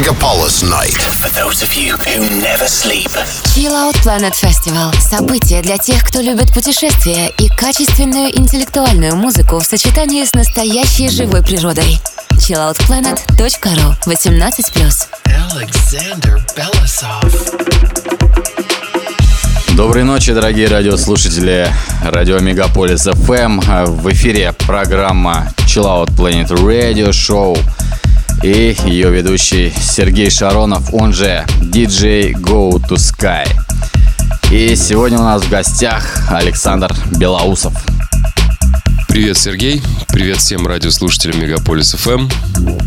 Megapolis Night. For those of you who never sleep. Chill Out Planet Festival – событие для тех, кто любит путешествия и качественную интеллектуальную музыку в сочетании с настоящей живой природой. chilloutplanet.ru 18+. Alexander Belisov. Доброй ночи, дорогие радиослушатели радио Мегаполис FM. В эфире программа Chill Out Planet Radio Show и ее ведущий Сергей Шаронов, он же DJ Go to Sky. И сегодня у нас в гостях Александр Белоусов. Привет, Сергей. Привет всем радиослушателям Мегаполис FM.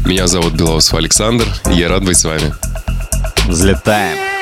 Меня зовут Белоусов Александр, и я рад быть с вами. Взлетаем.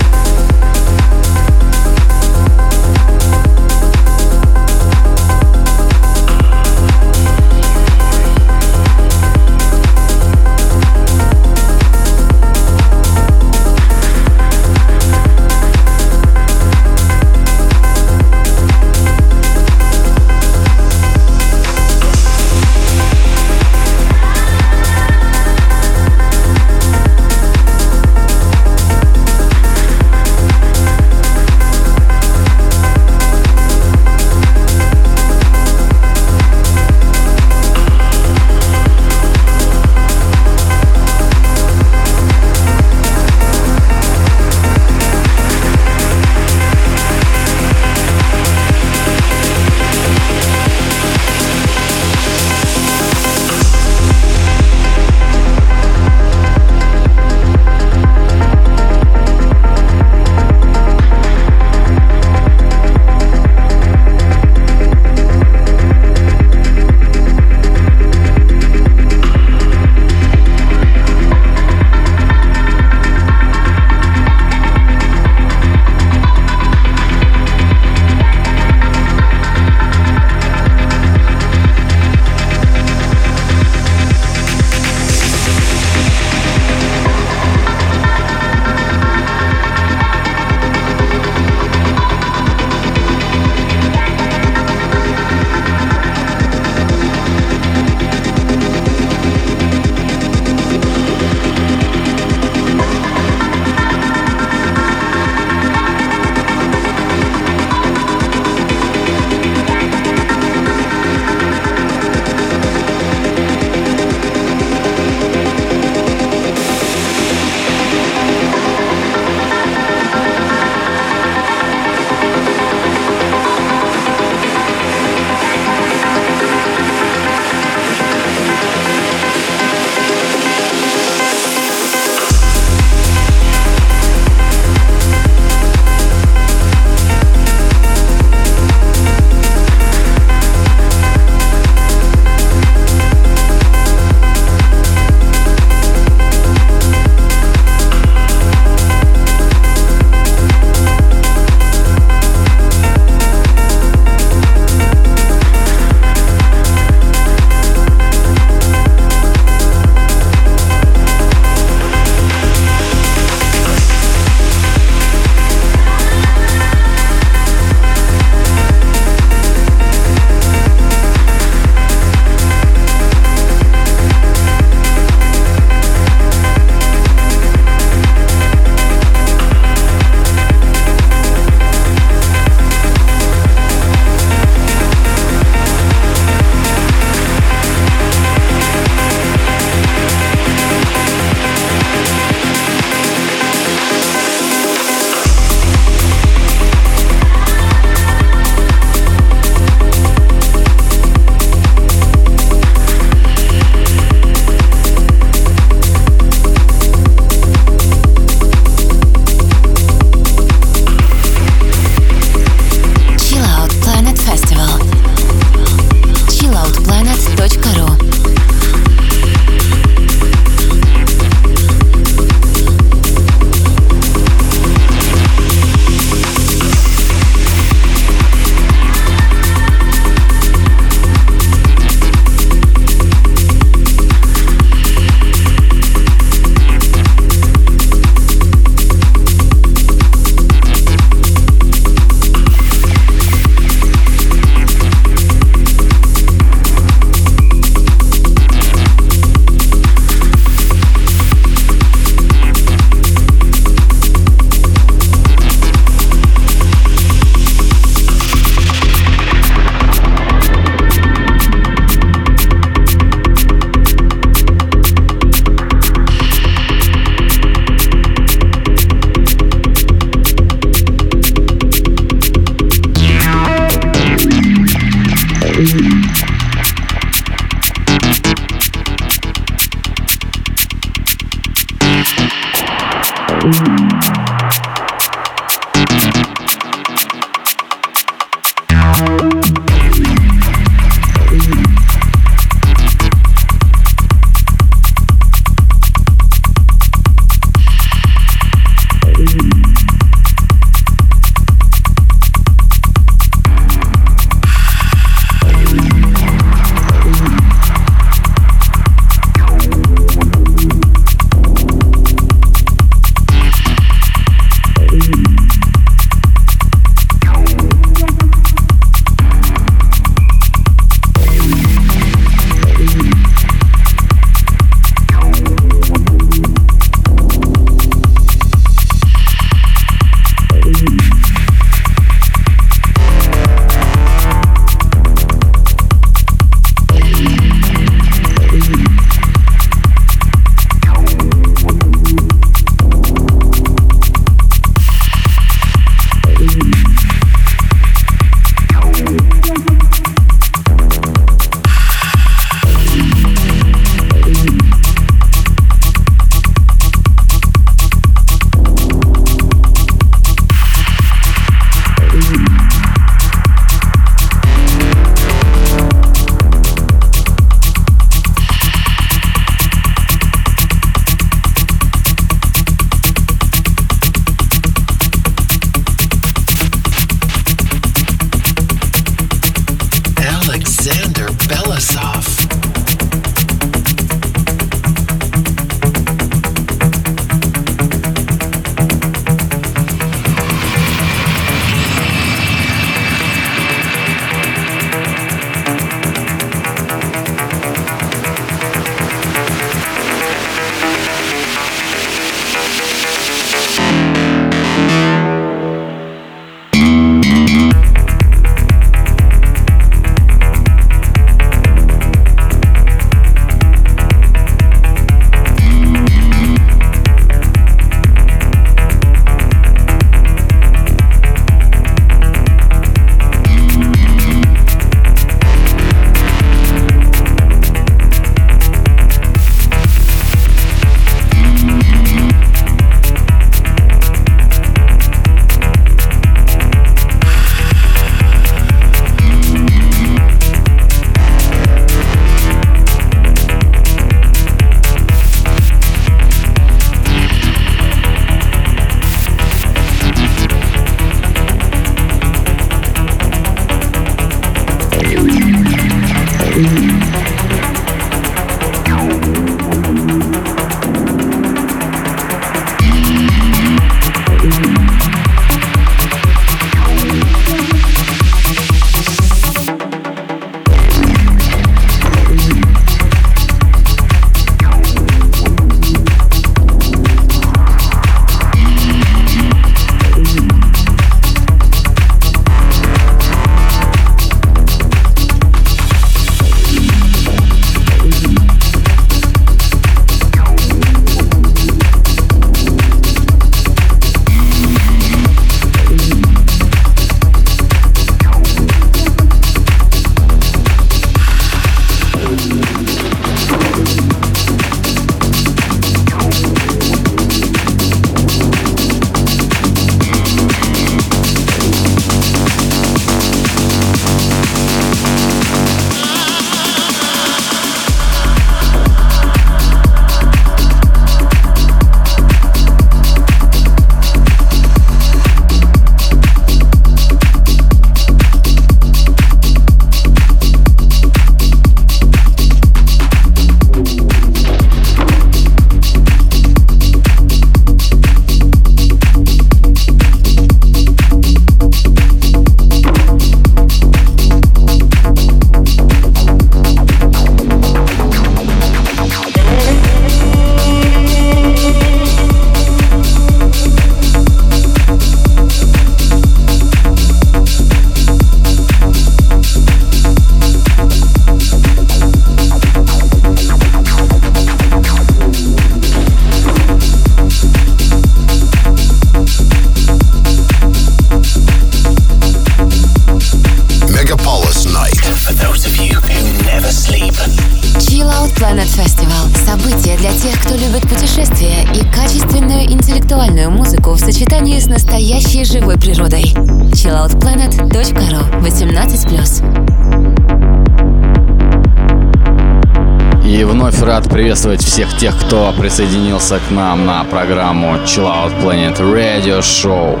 Всех тех, кто присоединился к нам на программу Chill Out Planet Radio Show.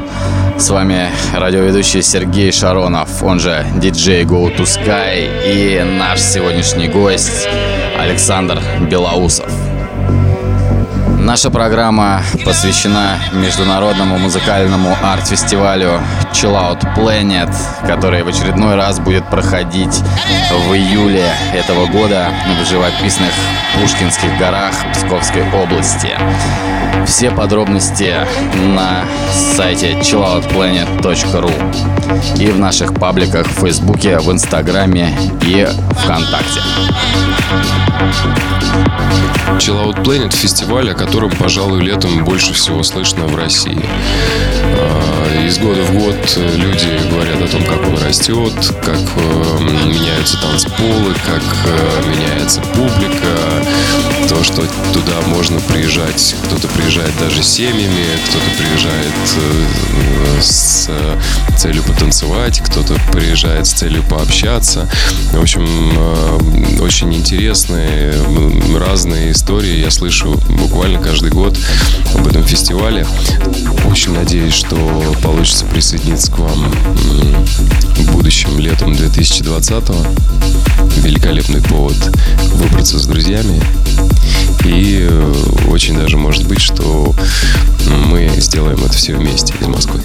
С вами радиоведущий Сергей Шаронов, он же DJ Go to Sky и наш сегодняшний гость Александр Белоусов. Наша программа посвящена международному музыкальному арт-фестивалю Chill Out Planet, который в очередной раз будет проходить в июле этого года в живописных Пушкинских горах Псковской области. Все подробности на сайте chilloutplanet.ru и в наших пабликах в Фейсбуке, в Инстаграме и ВКонтакте. Chill Out Planet – фестиваль, о котором, пожалуй, летом больше всего слышно в России. Из года в год люди говорят о том, как растет, как э, меняются танцполы, как э, меняется публика, то, что туда можно приезжать, кто-то приезжает даже семьями, кто-то приезжает э, с целью потанцевать, кто-то приезжает с целью пообщаться. В общем, очень интересные, разные истории я слышу буквально каждый год об этом фестивале. Очень надеюсь, что получится присоединиться к вам будущем летом 2020 -го. Великолепный повод выбраться с друзьями. И э, очень даже может быть, что мы сделаем это все вместе из Москвы.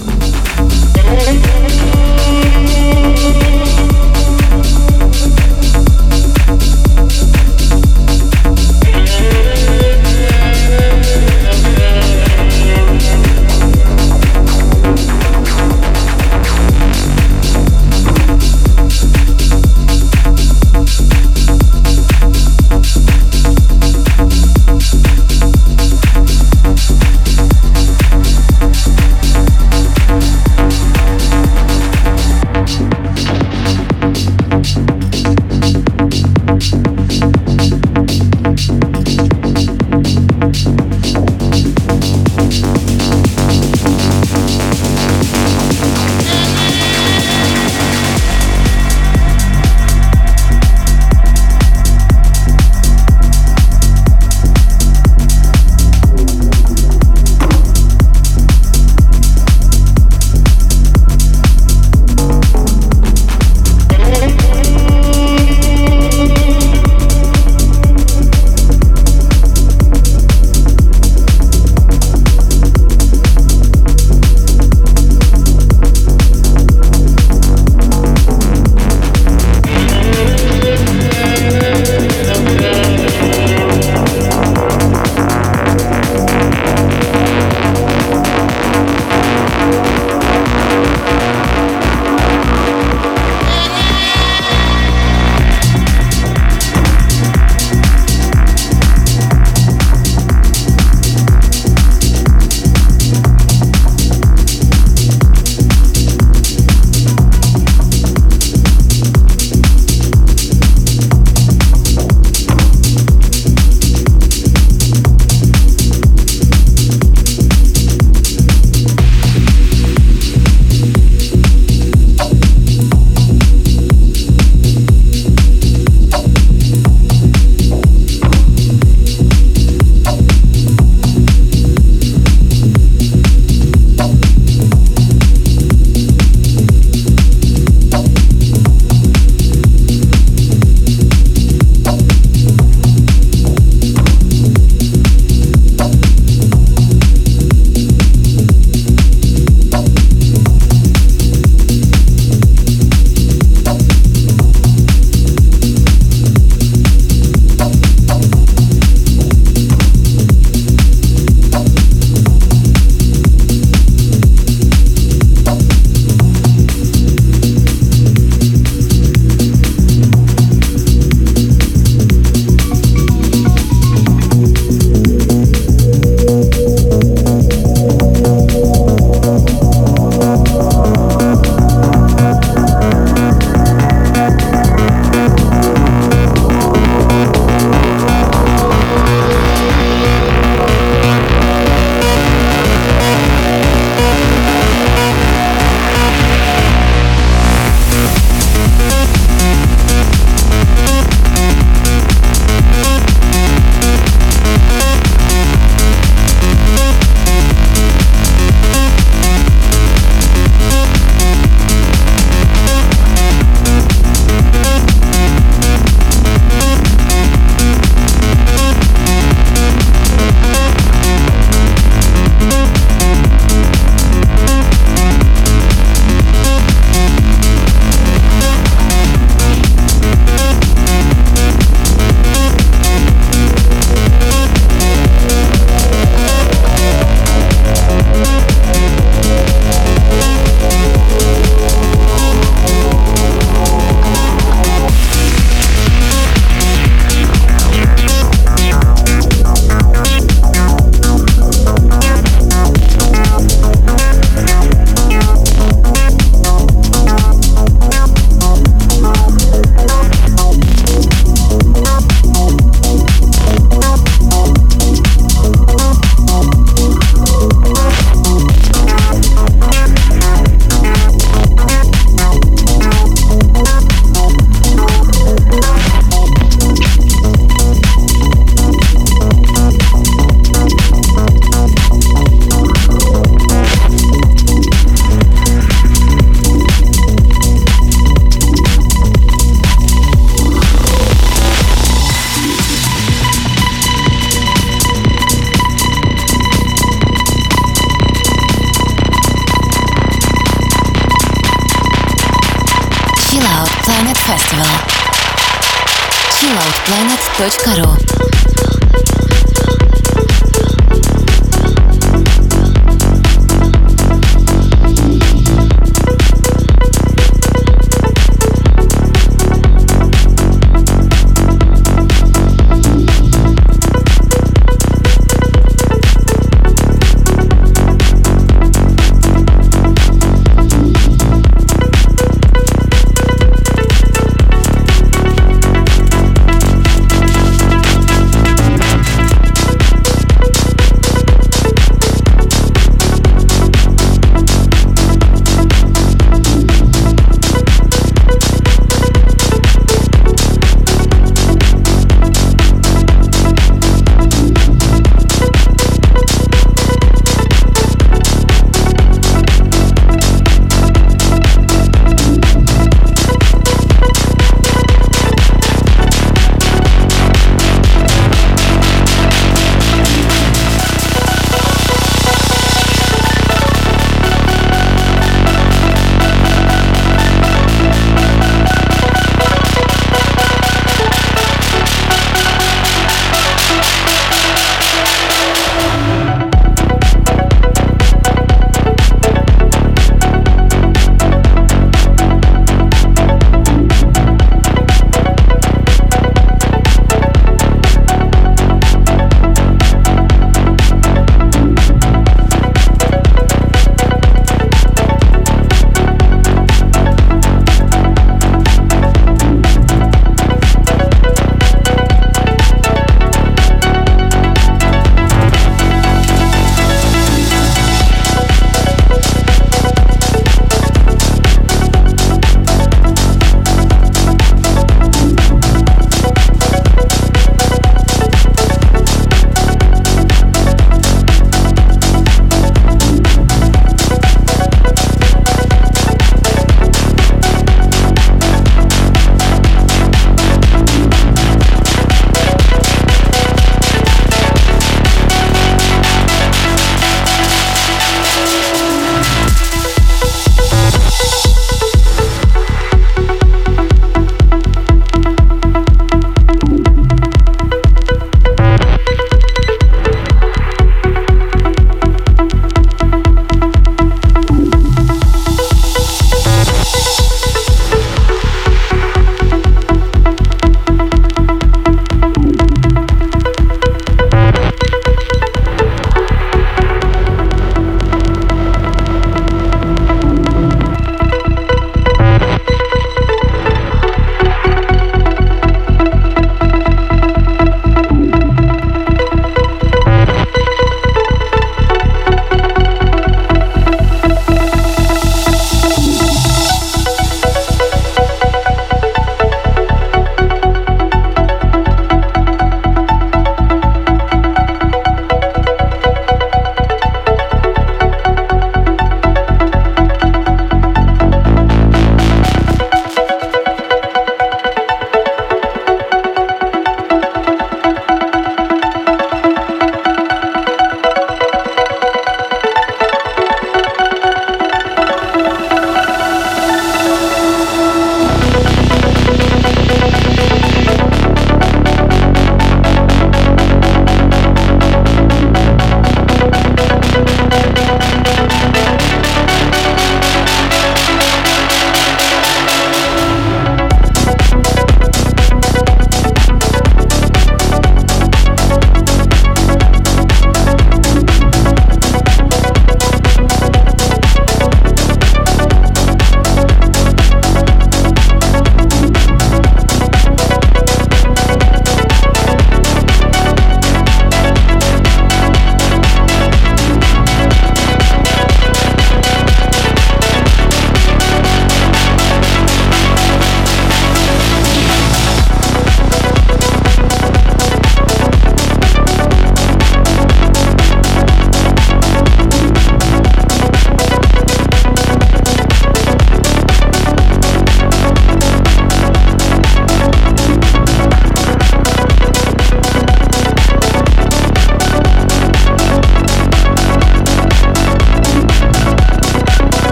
chilloutplanet.ru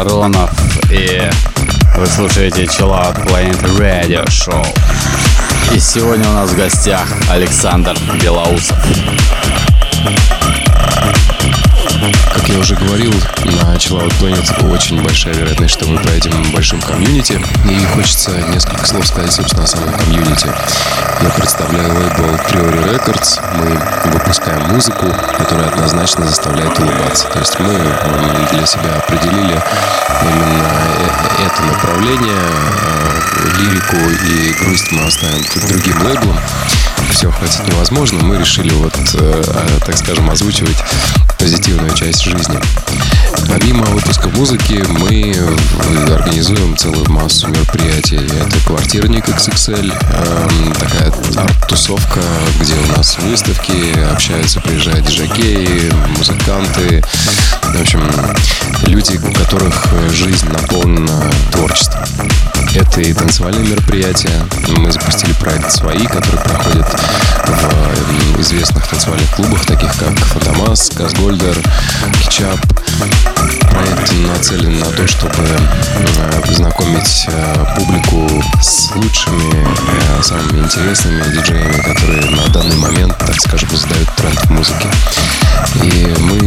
Sky Шаронов и вы слушаете Chill Out Planet Radio Show. И сегодня у нас в гостях Александр Белоусов. Говорил, на Chill Out Planet очень большая вероятность, что мы пройдем большим комьюнити. И хочется несколько слов сказать, собственно, о самом комьюнити. Я представляю лейбл Theory Records. Мы выпускаем музыку, которая однозначно заставляет улыбаться. То есть мы для себя определили именно э, это направление. Э, лирику и грусть мы оставим другим лейблам. Все хватит невозможно. Мы решили вот, э, так скажем, озвучивать позитивную часть жизни. Помимо выпуска музыки, мы организуем целую массу мероприятий. Это квартирник XXL, эм, такая арт-тусовка, где у нас выставки, общаются, приезжают диджаки, музыканты. В общем, люди, у которых жизнь наполнена творчеством. Это и танцевальные мероприятия. Мы запустили проект «Свои», который проходит в известных танцевальных клубах, таких как «Фантомас», «Казгольдер», «Кичап». Проект нацелен на то, чтобы познакомить э, публику с лучшими, э, самыми интересными диджеями, которые на данный момент, так скажем, задают тренд в музыке. И мы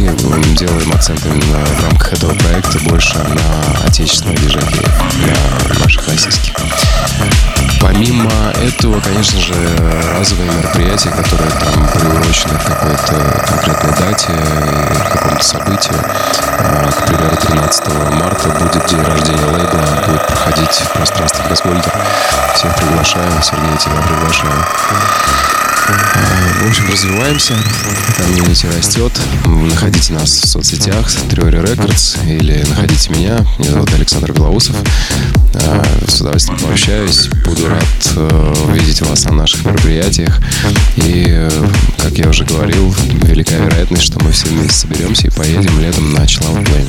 делаем акцент именно в рамках этого проекта больше на отечественных диджеев, на наших российских. Помимо этого, конечно же, разовые мероприятия, которые там приурочены к какой-то конкретной дате или какому-то событию. А, к примеру, 13 марта будет день рождения лейбла, будет проходить в пространстве Газгольда. Всех приглашаю, Сергей, тебя приглашаю. В общем, развиваемся, комьюнити растет. Находите нас в соцсетях, Theory Records, или находите меня. Меня зовут Александр Белоусов. А, с удовольствием пообщаюсь. Буду рад э, увидеть вас на наших мероприятиях. И, как я уже говорил, велика вероятность, что мы все вместе соберемся и поедем летом на Чилаут Плейн.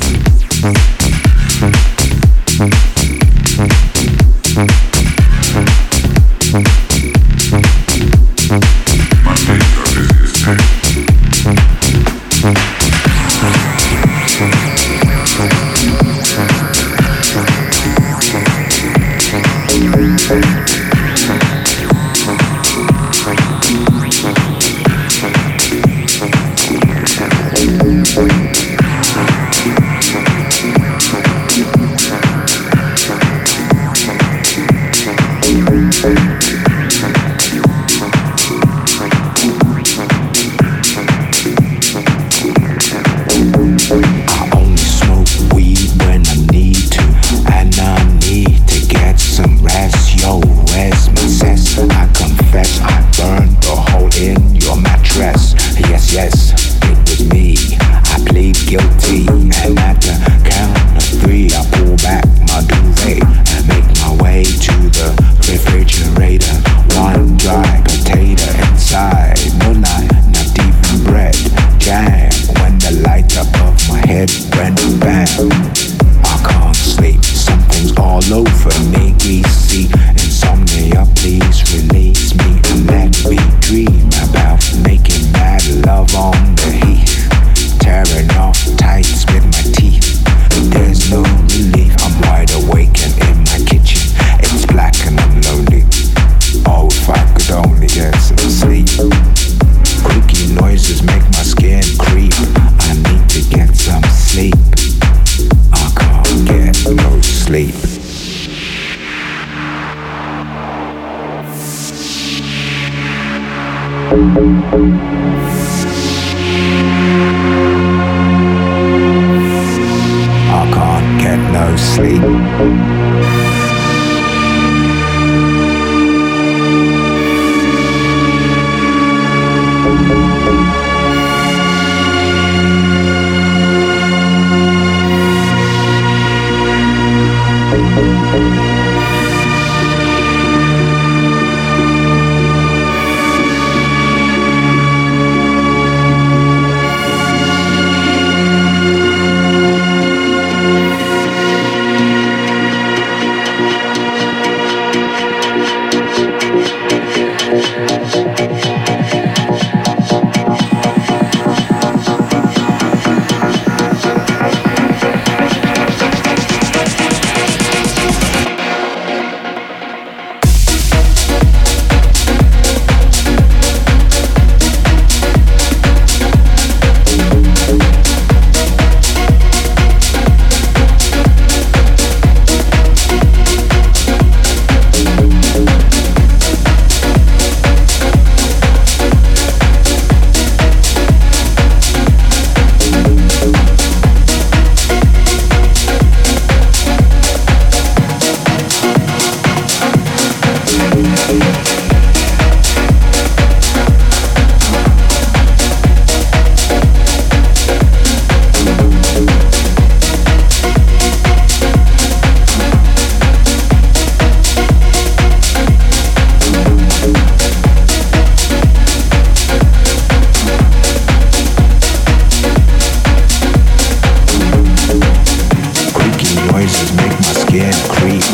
increase.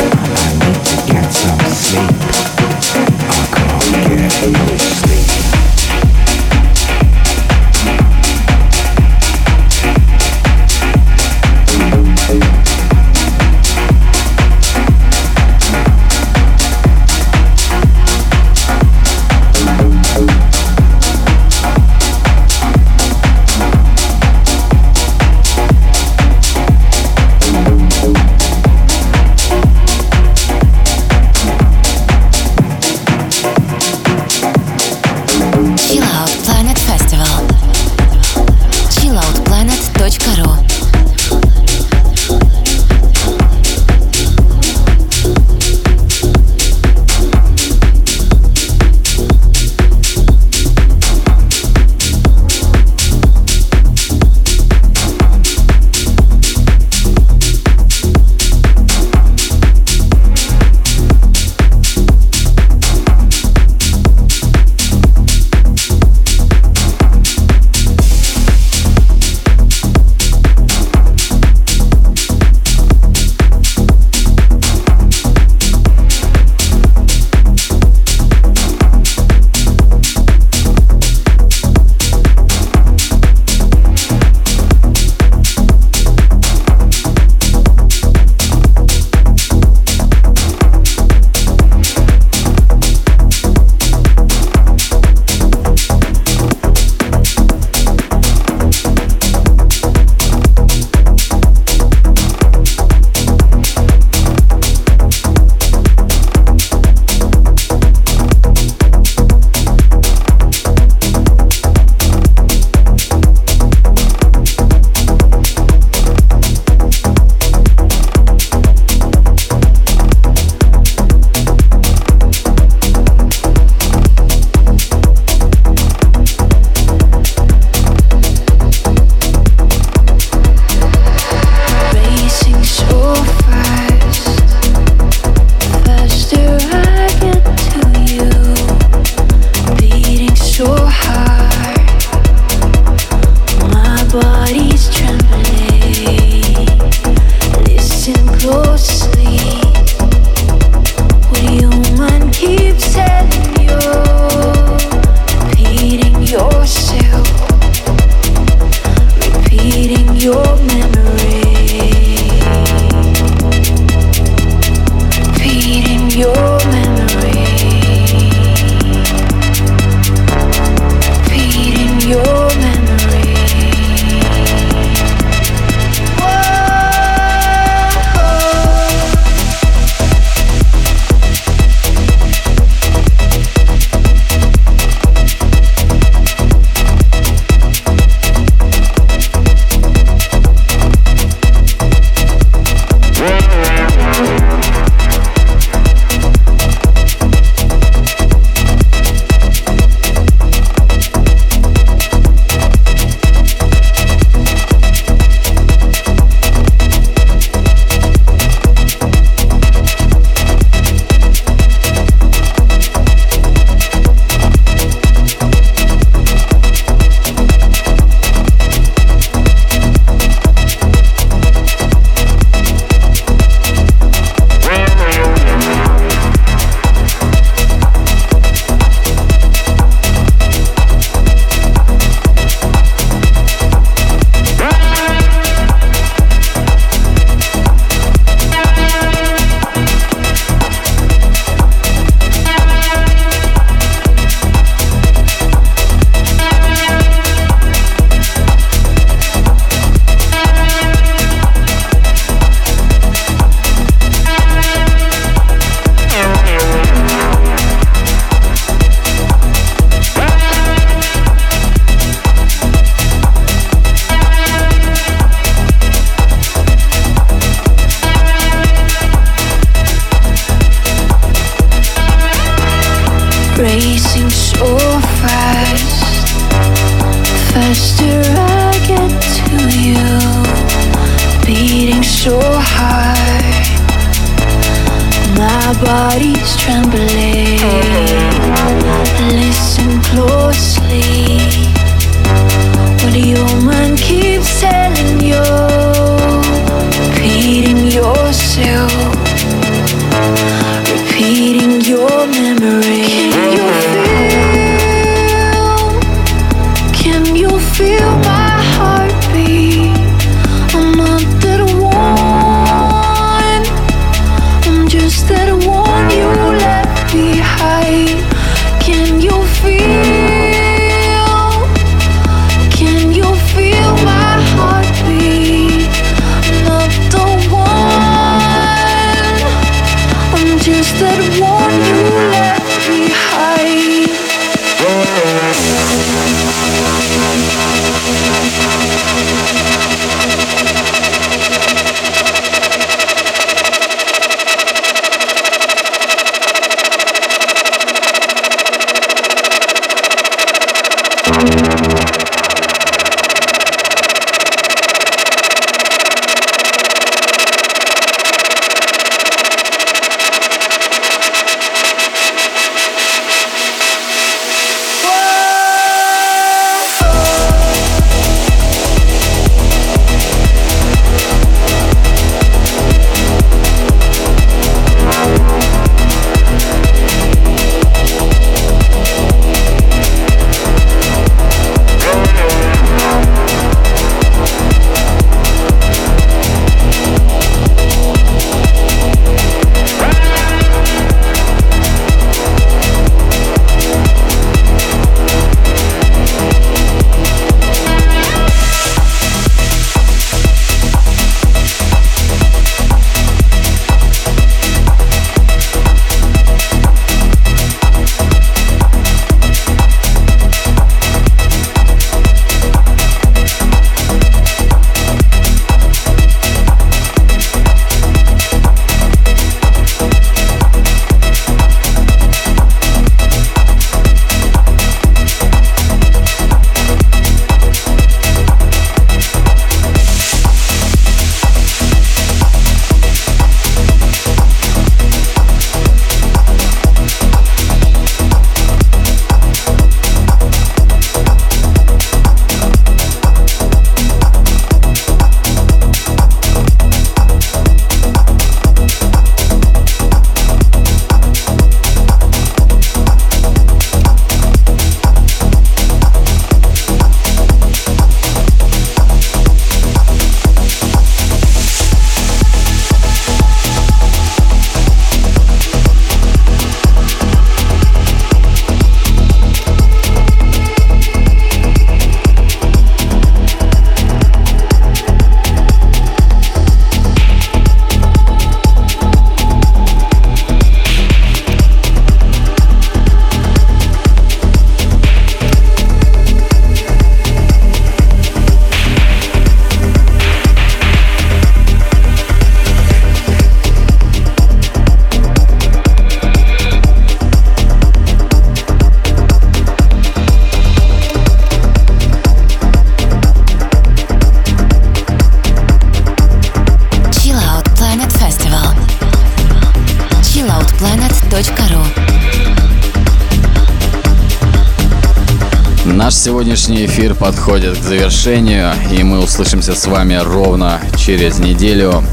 Сегодняшний эфир подходит к завершению, и мы услышимся с вами ровно через неделю,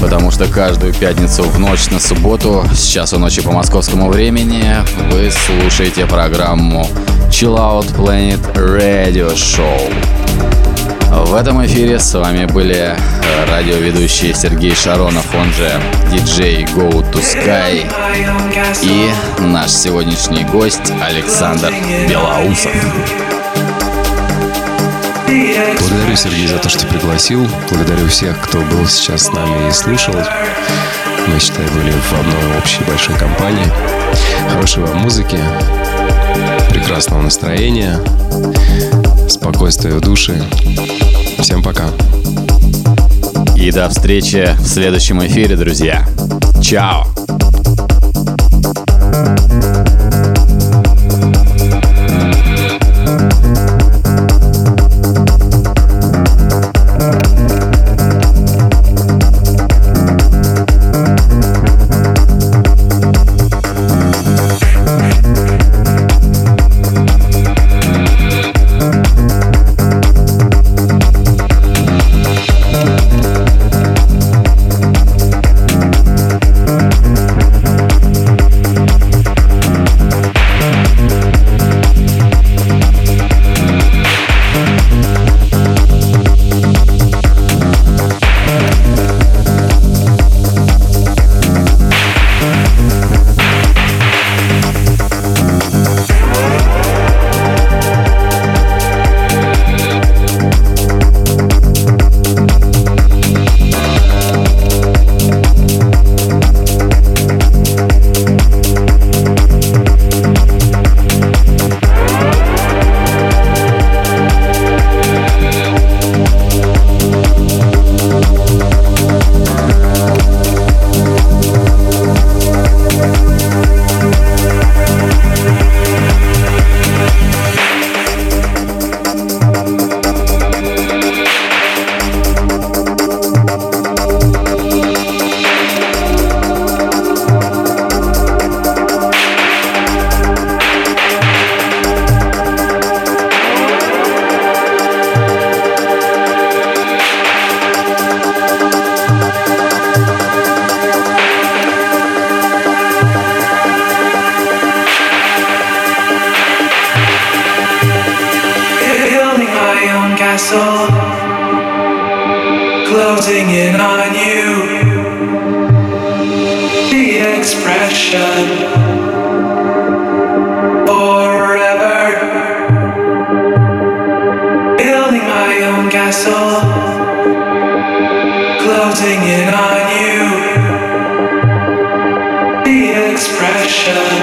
потому что каждую пятницу в ночь на субботу с часу ночи по московскому времени вы слушаете программу Chill Out Planet Radio Show. В этом эфире с вами были радиоведущие Сергей Шаронов, он же диджей Go to Sky и наш сегодняшний гость Александр Белоусов. Благодарю, Сергей, за то, что пригласил. Благодарю всех, кто был сейчас с нами и слушал. Мы, считай, были в одной общей большой компании. Хорошей вам музыки, прекрасного настроения, спокойствия в душе. Всем пока. И до встречи в следующем эфире, друзья. Чао! Closing in on you. The expression.